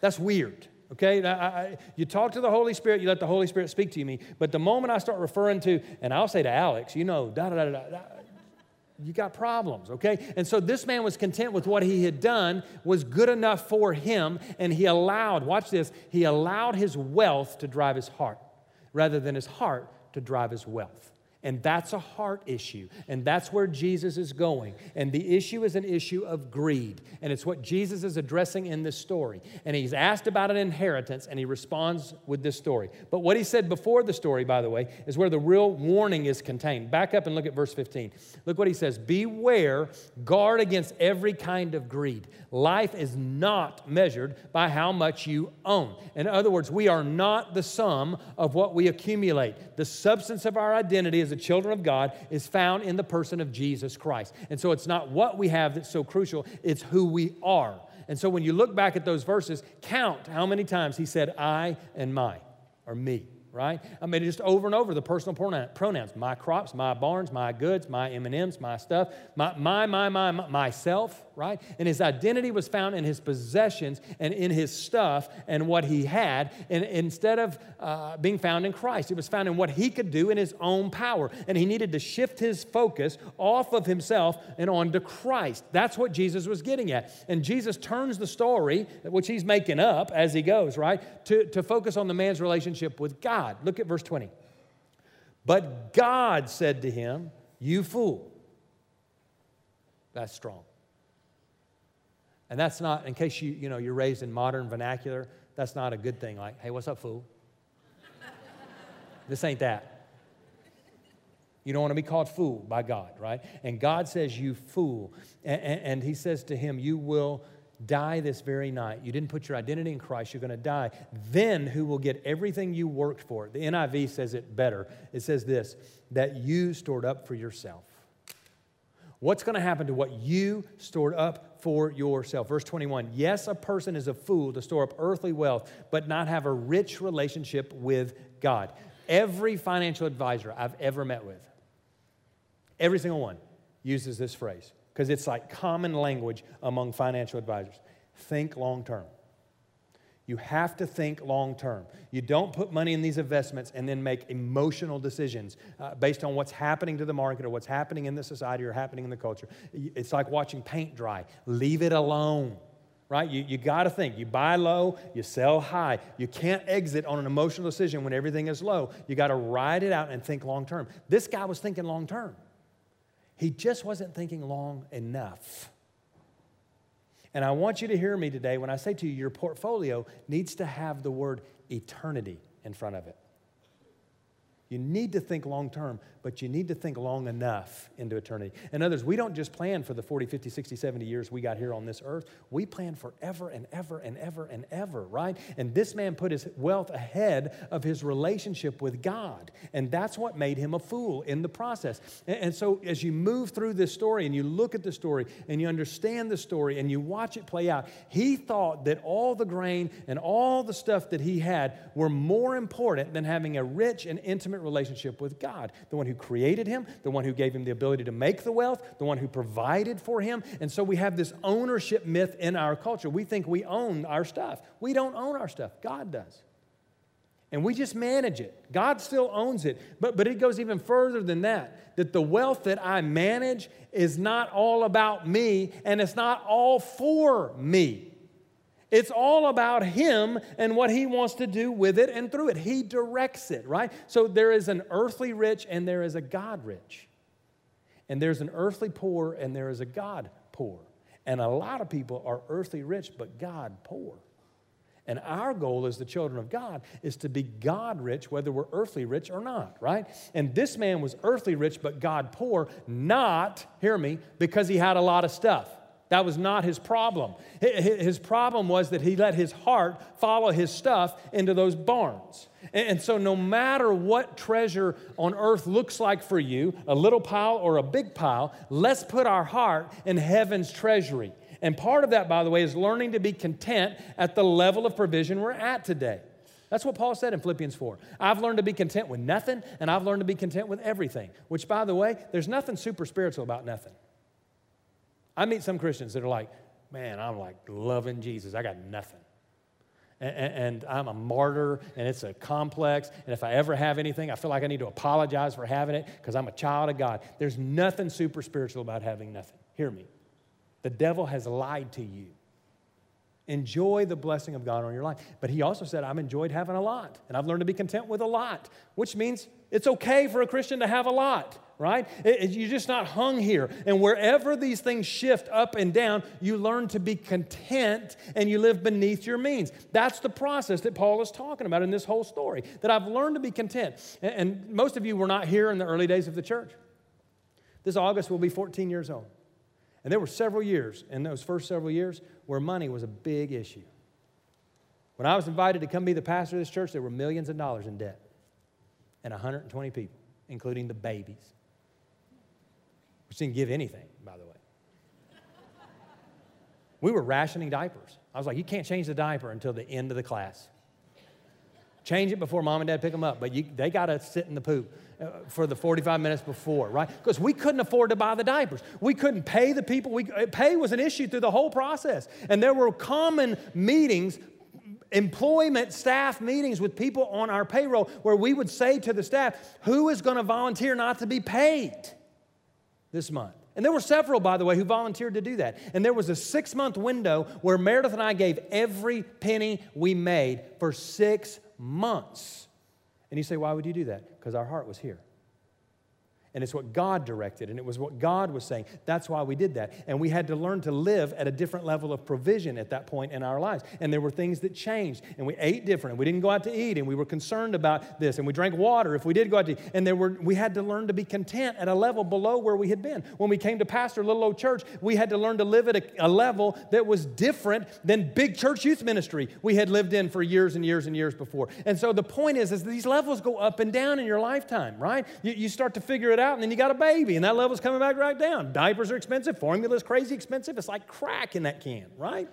That's weird. Okay, I, I, you talk to the Holy Spirit, you let the Holy Spirit speak to me. But the moment I start referring to, and I'll say to Alex, you know, da da da da, you got problems, okay? And so this man was content with what he had done was good enough for him, and he allowed, watch this, he allowed his wealth to drive his heart rather than his heart to drive his wealth. And that's a heart issue. And that's where Jesus is going. And the issue is an issue of greed. And it's what Jesus is addressing in this story. And he's asked about an inheritance and he responds with this story. But what he said before the story, by the way, is where the real warning is contained. Back up and look at verse 15. Look what he says Beware, guard against every kind of greed. Life is not measured by how much you own. In other words, we are not the sum of what we accumulate. The substance of our identity as the children of God is found in the person of Jesus Christ. And so it's not what we have that's so crucial, it's who we are. And so when you look back at those verses, count how many times he said I and my or me right? I mean, just over and over the personal pronouns: my crops, my barns, my goods, my M and M's, my stuff, my, my, my, my, myself, right? And his identity was found in his possessions and in his stuff and what he had, and instead of uh, being found in Christ, it was found in what he could do in his own power. And he needed to shift his focus off of himself and onto Christ. That's what Jesus was getting at. And Jesus turns the story, which he's making up as he goes, right, to, to focus on the man's relationship with God. God. Look at verse 20. But God said to him, You fool. That's strong. And that's not, in case you, you know, you're raised in modern vernacular, that's not a good thing. Like, hey, what's up, fool? <laughs> this ain't that. You don't want to be called fool by God, right? And God says, You fool. And, and, and He says to him, You will die this very night. You didn't put your identity in Christ, you're going to die. Then who will get everything you worked for? The NIV says it better. It says this that you stored up for yourself. What's going to happen to what you stored up for yourself? Verse 21 Yes, a person is a fool to store up earthly wealth, but not have a rich relationship with God. Every financial advisor I've ever met with, every single one, uses this phrase because it's like common language among financial advisors. Think long term. You have to think long term. You don't put money in these investments and then make emotional decisions uh, based on what's happening to the market or what's happening in the society or happening in the culture. It's like watching paint dry. Leave it alone, right? You, you got to think. You buy low, you sell high. You can't exit on an emotional decision when everything is low. You got to ride it out and think long term. This guy was thinking long term. He just wasn't thinking long enough. And I want you to hear me today when I say to you, your portfolio needs to have the word eternity in front of it. You need to think long term, but you need to think long enough into eternity. In others, we don't just plan for the 40, 50, 60, 70 years we got here on this earth. We plan forever and ever and ever and ever, right? And this man put his wealth ahead of his relationship with God. And that's what made him a fool in the process. And, so as you move through this story and you look at the story and you understand the story and you watch it play out, he thought that all the grain and all the stuff that he had were more important than having a rich and intimate relationship with God, the one who created him, the one who gave him the ability to make the wealth, the one who provided for him. And so we have this ownership myth in our culture. We think we own our stuff. We don't own our stuff, God does. And we just manage it. God still owns it. But, but it goes even further than that that the wealth that I manage is not all about me and it's not all for me. It's all about Him and what He wants to do with it and through it. He directs it, right? So there is an earthly rich and there is a God rich. And there's an earthly poor and there is a God poor. And a lot of people are earthly rich but God poor. And our goal as the children of God is to be God rich, whether we're earthly rich or not, right? And this man was earthly rich but God poor, not, hear me, because he had a lot of stuff. That was not his problem. His problem was that he let his heart follow his stuff into those barns. And so, no matter what treasure on earth looks like for you, a little pile or a big pile, let's put our heart in heaven's treasury. And part of that, by the way, is learning to be content at the level of provision we're at today. That's what Paul said in Philippians 4. I've learned to be content with nothing, and I've learned to be content with everything, which, by the way, there's nothing super spiritual about nothing. I meet some Christians that are like, man, I'm like loving Jesus. I got nothing. And, and, I'm a martyr, and it's a complex. And if I ever have anything, I feel like I need to apologize for having it because I'm a child of God. There's nothing super spiritual about having nothing. Hear me. The devil has lied to you. Enjoy the blessing of God on your life. But he also said, I've enjoyed having a lot, and I've learned to be content with a lot, which means It's okay for a Christian to have a lot, right? It, it, you're just not hung here. And wherever these things shift up and down, you learn to be content and you live beneath your means. That's the process that Paul is talking about in this whole story, that I've learned to be content. And, and most of you were not here in the early days of the church. This August will be 14 years old. And there were several years in those first several years where money was a big issue. When I was invited to come be the pastor of this church, there were millions of dollars in debt and 120 people, including the babies, which didn't give anything, by the way. We were rationing diapers. I was like, you can't change the diaper until the end of the class. Change it before mom and dad pick them up, but you, they got to sit in the poop uh, for the 45 minutes before, right? Because we couldn't afford to buy the diapers. We couldn't pay the people. We, uh, pay was an issue through the whole process. And there were common meetings, employment staff meetings with people on our payroll where we would say to the staff, who is going to volunteer not to be paid this month? And there were several, by the way, who volunteered to do that. And there was a six month window where Meredith and I gave every penny we made for six months. And you say, why would you do that? Because our heart was here. And it's what God directed, and it was what God was saying. That's why we did that. And we had to learn to live at a different level of provision at that point in our lives. And there were things that changed, and we ate different, and we didn't go out to eat, and we were concerned about this, and we drank water if we did go out to eat. And there were, we had to learn to be content at a level below where we had been. When we came to pastor Little Old Church, we had to learn to live at a, a level that was different than big church youth ministry we had lived in for years and years and years before. And so the point is, is these levels go up and down in your lifetime, right? You, you start to figure it out, and then you got a baby, and that level's coming back right down. Diapers are expensive, formula's crazy expensive. It's like crack in that can, right?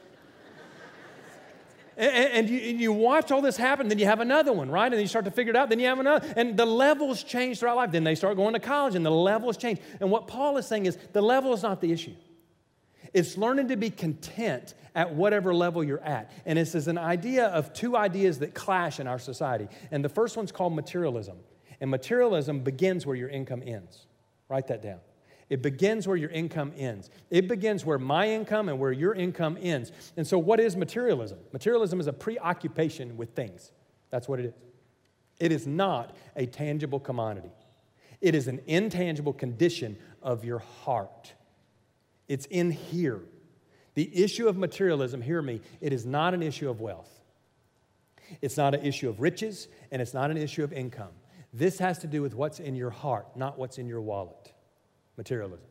and, and, you, and you watch all this happen, then you have another one, right? And then you start to figure it out, then you have another. And the levels change throughout life. Then they start going to college, and the levels change. And what Paul is saying is the level is not the issue. It's learning to be content at whatever level you're at. And this is an idea of two ideas that clash in our society. And the first one's called materialism. And materialism begins where your income ends. Write that down. It begins where your income ends. It begins where my income and where your income ends. And so, what is materialism? Materialism is a preoccupation with things. That's what it is. It is not a tangible commodity, it is an intangible condition of your heart. It's in here. The issue of materialism, hear me, it is not an issue of wealth. It's not an issue of riches, and it's not an issue of income. This has to do with what's in your heart, not what's in your wallet. Materialism.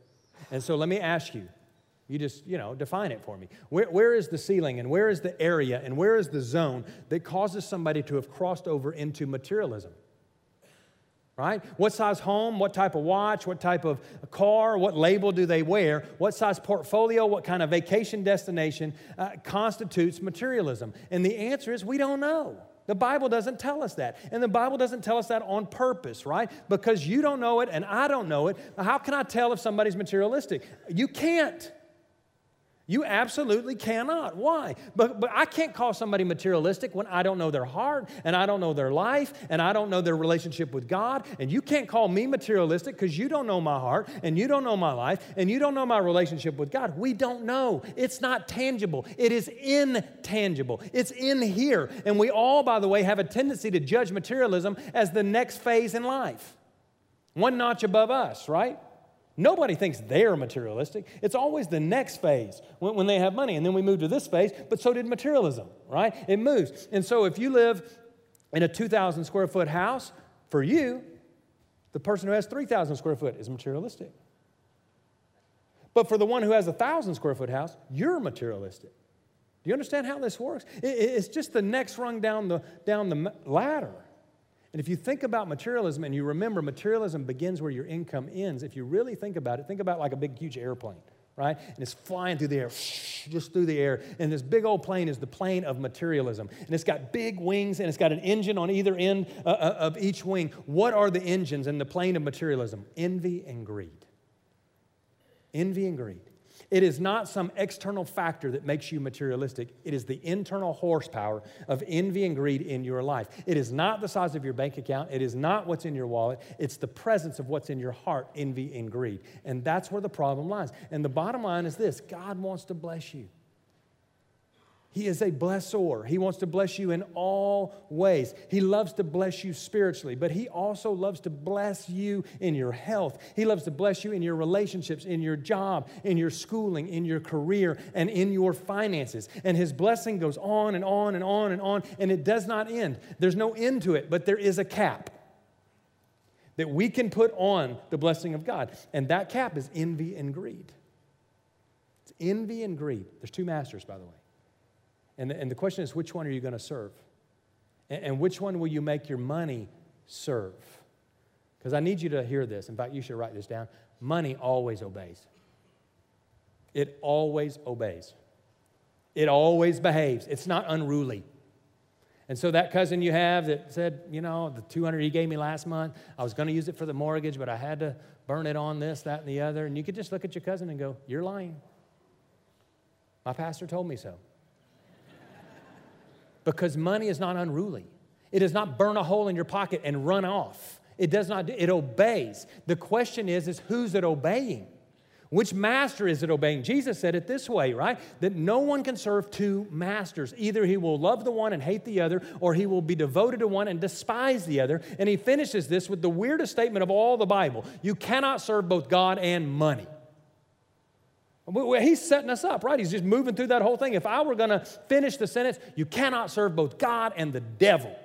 And so let me ask you, you just, you know, define it for me. Where, where is the ceiling and where is the area and where is the zone that causes somebody to have crossed over into materialism? Right? What size home, what type of watch, what type of car, what label do they wear, what size portfolio, what kind of vacation destination uh, constitutes materialism? And the answer is we don't know. The Bible doesn't tell us that. And the Bible doesn't tell us that on purpose, right? Because you don't know it and I don't know it. How can I tell if somebody's materialistic? You can't. You absolutely cannot. Why? But, but I can't call somebody materialistic when I don't know their heart and I don't know their life and I don't know their relationship with God. And you can't call me materialistic because you don't know my heart and you don't know my life and you don't know my relationship with God. We don't know. It's not tangible, it is intangible. It's in here. And we all, by the way, have a tendency to judge materialism as the next phase in life, one notch above us, right? Nobody thinks they're materialistic. It's always the next phase when, when, they have money. And then we move to this phase, but so did materialism, right? It moves. And so if you live in a 2,000 square foot house, for you, the person who has 3,000 square foot is materialistic. But for the one who has a 1,000 square foot house, you're materialistic. Do you understand how this works? It, it's just the next rung down the, down the ladder. And if you think about materialism and you remember materialism begins where your income ends, if you really think about it, think about like a big, huge airplane, right? And it's flying through the air, <laughs> just through the air. And this big old plane is the plane of materialism. And it's got big wings and it's got an engine on either end uh, uh, of each wing. What are the engines in the plane of materialism? Envy and greed. Envy and greed. It is not some external factor that makes you materialistic. It is the internal horsepower of envy and greed in your life. It is not the size of your bank account. It is not what's in your wallet. It's the presence of what's in your heart, envy and greed. And that's where the problem lies. And the bottom line is this God wants to bless you. He is a blessor. He wants to bless you in all ways. He loves to bless you spiritually, but He also loves to bless you in your health. He loves to bless you in your relationships, in your job, in your schooling, in your career, and in your finances. And His blessing goes on and on and on and on, and it does not end. There's no end to it, but there is a cap that we can put on the blessing of God. And that cap is envy and greed. It's envy and greed. There's two masters, by the way. And the, and the question is, which one are you going to serve? And, and which one will you make your money serve? Because I need you to hear this. In fact, you should write this down. Money always obeys. It always obeys. It always behaves. It's not unruly. And so that cousin you have that said, you know, the 200 he gave me last month, I was going to use it for the mortgage, but I had to burn it on this, that, and the other. And you could just look at your cousin and go, you're lying. My pastor told me so because money is not unruly. It does not burn a hole in your pocket and run off. It does not, it obeys. The question is, is who's it obeying? Which master is it obeying? Jesus said it this way, right? That no one can serve two masters. Either he will love the one and hate the other, or he will be devoted to one and despise the other. And he finishes this with the weirdest statement of all the Bible you cannot serve both God and money. He's setting us up, right? He's just moving through that whole thing. If I were going to finish the sentence, you cannot serve both God and the devil.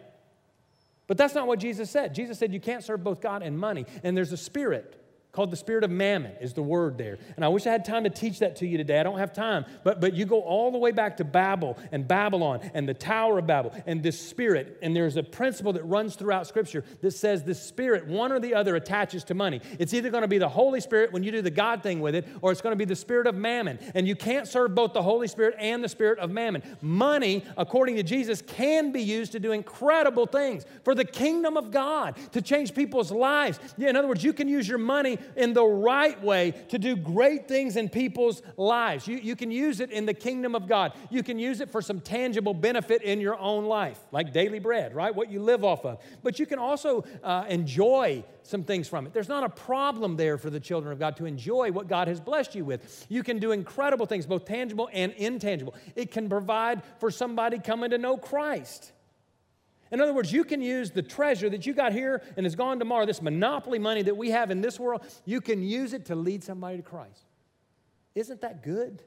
But that's not what Jesus said. Jesus said you can't serve both God and money. And there's a spirit called the spirit of mammon is the word there. And i wish i had time to teach that to you today. I don't have time. But, but you go all the way back to babel and babylon and the tower of babel and this spirit. And there's a principle that runs throughout scripture that says the spirit one or the other attaches to money. It's either going to be the holy spirit when you do the god thing with it or it's going to be the spirit of mammon. And you can't serve both the holy spirit and the spirit of mammon. Money according to jesus can be used to do incredible things for the kingdom of god to change people's lives. In other words you can use your money in the right way to do great things in people's lives. You, you can use it in the kingdom of God. You can use it for some tangible benefit in your own life, like daily bread, right? What you live off of. But you can also uh, enjoy some things from it. There's not a problem there for the children of God to enjoy what God has blessed you with. You can do incredible things, both tangible and intangible. It can provide for somebody coming to know Christ. In other words, you can use the treasure that you got here and is gone tomorrow, this monopoly money that we have in this world, you can use it to lead somebody to Christ. Isn't that good?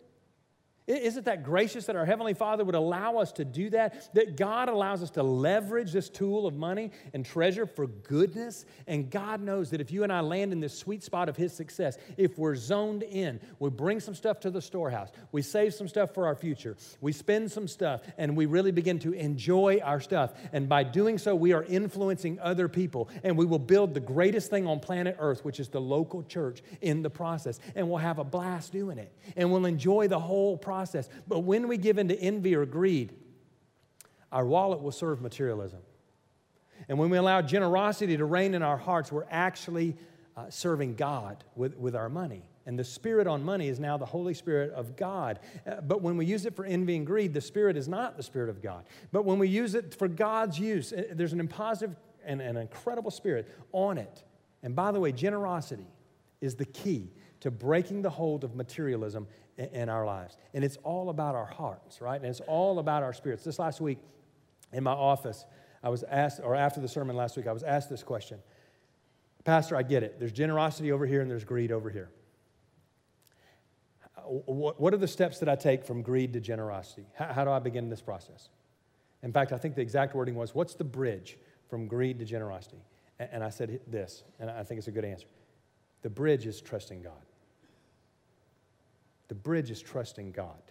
Isn't that gracious that our Heavenly Father would allow us to do that? That God allows us to leverage this tool of money and treasure for goodness. And God knows that if you and I land in this sweet spot of His success, if we're zoned in, we bring some stuff to the storehouse, we save some stuff for our future, we spend some stuff, and we really begin to enjoy our stuff. And by doing so, we are influencing other people. And we will build the greatest thing on planet Earth, which is the local church, in the process. And we'll have a blast doing it. And we'll enjoy the whole process process. But when we give into envy or greed, our wallet will serve materialism. And when we allow generosity to reign in our hearts, we're actually uh, serving God with, with our money. And the spirit on money is now the Holy Spirit of God. Uh, but when we use it for envy and greed, the spirit is not the spirit of God. But when we use it for God's use, uh, there's an impositive and an incredible spirit on it. And by the way, generosity is the key to breaking the hold of materialism in our lives. And it's all about our hearts, right? And it's all about our spirits. This last week in my office, I was asked, or after the sermon last week, I was asked this question Pastor, I get it. There's generosity over here and there's greed over here. Uh, what are the steps that I take from greed to generosity? How do I begin this process? In fact, I think the exact wording was, What's the bridge from greed to generosity? And I said this, and I think it's a good answer. The bridge is trusting God. The bridge is trusting God.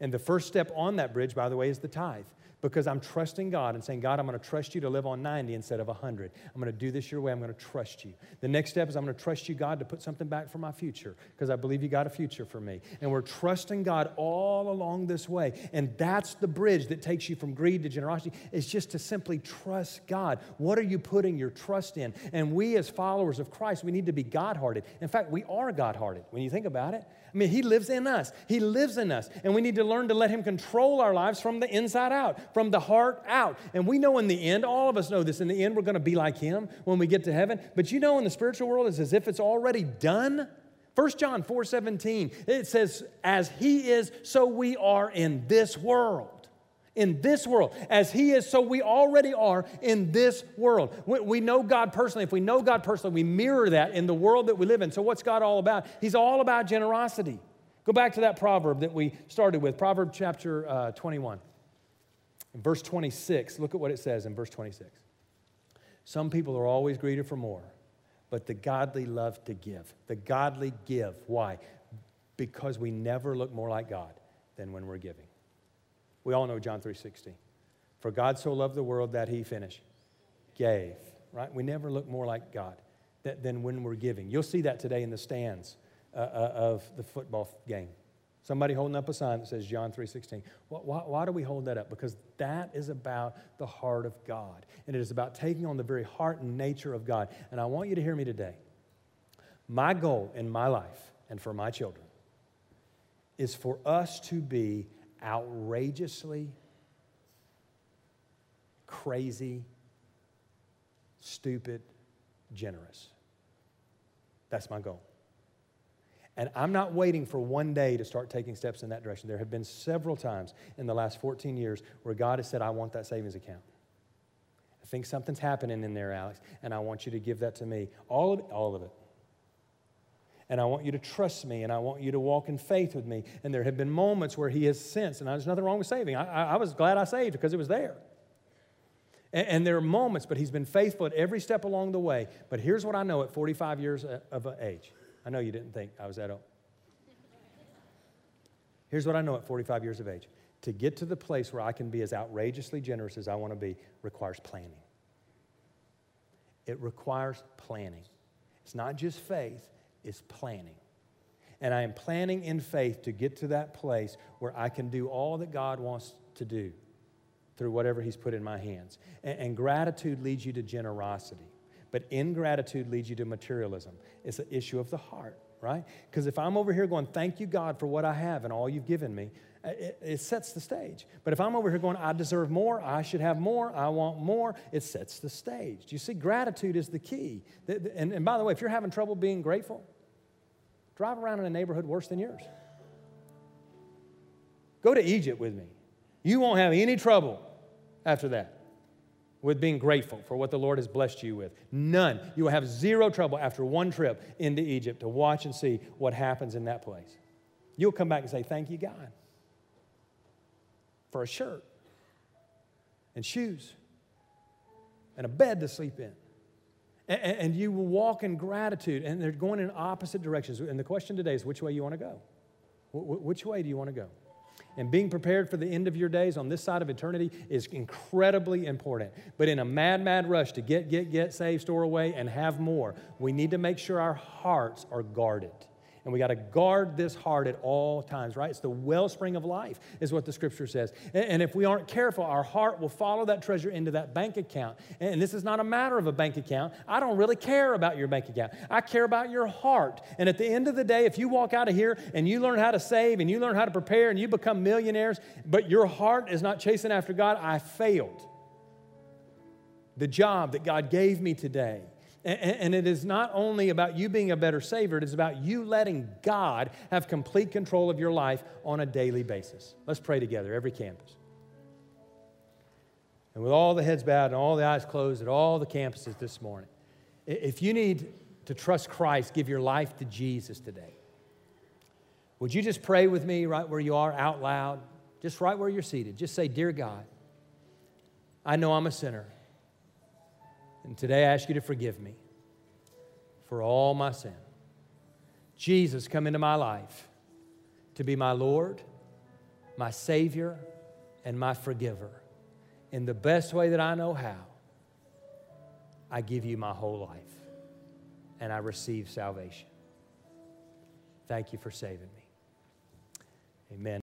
And the first step on that bridge, by the way, is the tithe because I'm trusting God and saying, God, I'm going to trust you to live on 90 instead of 100. I'm going to do this your way. I'm going to trust you. The next step is I'm going to trust you, God, to put something back for my future because I believe you got a future for me. And we're trusting God all along this way. And that's the bridge that takes you from greed to generosity. is just to simply trust God. What are you putting your trust in? And we, as followers of Christ, we need to be God hearted. In fact, we are God hearted when you think about it. I mean, He lives in us. He lives in us. And we need to learn to let Him control our lives from the inside out, from the heart out. And we know in the end, all of us know this, in the end, we're going to be like Him when we get to heaven. But you know, in the spiritual world, it's as if it's already done. 1 John 4 17, it says, As he is, so we are in this world. In this world. As he is, so we already are in this world. We, we know God personally. If we know God personally, we mirror that in the world that we live in. So, what's God all about? He's all about generosity. Go back to that proverb that we started with, Proverb chapter uh, 21. Verse 26, look at what it says in verse 26. Some people are always greedy for more, but the godly love to give. The godly give. Why? Because we never look more like God than when we're giving. We all know John 3:16. For God so loved the world that he finished gave, right? We never look more like God than when we're giving. You'll see that today in the stands uh, uh, of the football game. Somebody holding up a sign that says John 3:16. Why, why, do we hold that up? Because that is about the heart of God. And it is about taking on the very heart and nature of God. And I want you to hear me today. My goal in my life and for my children is for us to be outrageously crazy, stupid, generous. That's my goal. And I'm not waiting for one day to start taking steps in that direction. There have been several times in the last 14 years where God has said, I want that savings account. I think something's happening in there, Alex, and I want you to give that to me. All of it, all of it. And I want you to trust me, and I want you to walk in faith with me. And there have been moments where He has sensed, and there's nothing wrong with saving. I, I, was glad I saved because it was there. And, and, there are moments, but He's been faithful at every step along the way. But here's what I know at 45 years uh, of uh, age I know you didn't think I was that old. Here's what I know at 45 years of age to get to the place where I can be as outrageously generous as I want to be requires planning. It requires planning. It's not just faith, it's planning. And I am planning in faith to get to that place where I can do all that God wants to do through whatever He's put in my hands. And, and gratitude leads you to generosity. But ingratitude leads you to materialism. It's an issue of the heart, right? Because if I'm over here going, thank you, God, for what I have and all you've given me, uh, it, it, sets the stage. But if I'm over here going, I deserve more, I should have more, I want more, it sets the stage. Do you see? Gratitude is the key. And, and by the way, if you're having trouble being grateful, drive around in a neighborhood worse than yours. Go to Egypt with me. You won't have any trouble after that with being grateful for what the Lord has blessed you with. None. You will have zero trouble after one trip into Egypt to watch and see what happens in that place. You'll come back and say, Thank you, God, for a shirt and shoes and a bed to sleep in. And, and you will walk in gratitude, and they're going in opposite directions. And the question today is which way you want to go? Which way do you want to go? And being prepared for the end of your days on this side of eternity is incredibly important. But in a mad, mad rush to get, get, get, save, store away, and have more, we need to make sure our hearts are guarded. And we got to guard this heart at all times, right? It's the wellspring of life, is what the scripture says. And if we aren't careful, our heart will follow that treasure into that bank account. And this is not a matter of a bank account. I don't really care about your bank account. I care about your heart. And at the end of the day, if you walk out of here and you learn how to save and you learn how to prepare and you become millionaires, but your heart is not chasing after God, I failed. The job that God gave me today and it is not only about you being a better Savior, it is about you letting God have complete control of your life on a daily basis. Let's pray together, every campus. And with all the heads bowed and all the eyes closed at all the campuses this morning, if you need to trust Christ, give your life to Jesus today, would you just pray with me right where you are out loud, just right where you're seated? Just say, Dear God, I know I'm a sinner. And today I ask you to forgive me for all my sin. Jesus, come into my life to be my Lord, my Savior, and my forgiver. In the best way that I know how, I give you my whole life and I receive salvation. Thank you for saving me. Amen.